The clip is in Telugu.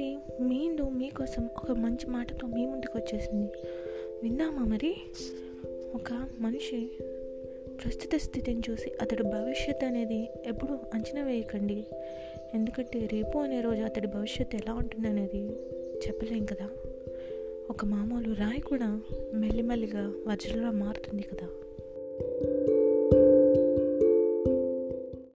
హాయ్ అండి మీందు మీకోసం ఒక మంచి మాటతో మీ ముందుకు వచ్చేసింది. విన్నామా మరి? ఒక మనిషి ప్రస్తుత స్థితిని చూసి అతడి భవిష్యత్ అనేది ఎప్పుడూ అంచనా వేయకండి. ఎందుకంటే రేపు అనే రోజు అతడి భవిష్యత్తు ఎలా ఉంటుందనేది చెప్పలేం కదా? ఒక మామూలు రాయి కూడా మెల్లిమెల్లిగా వజ్రంలా మారుతుంది కదా?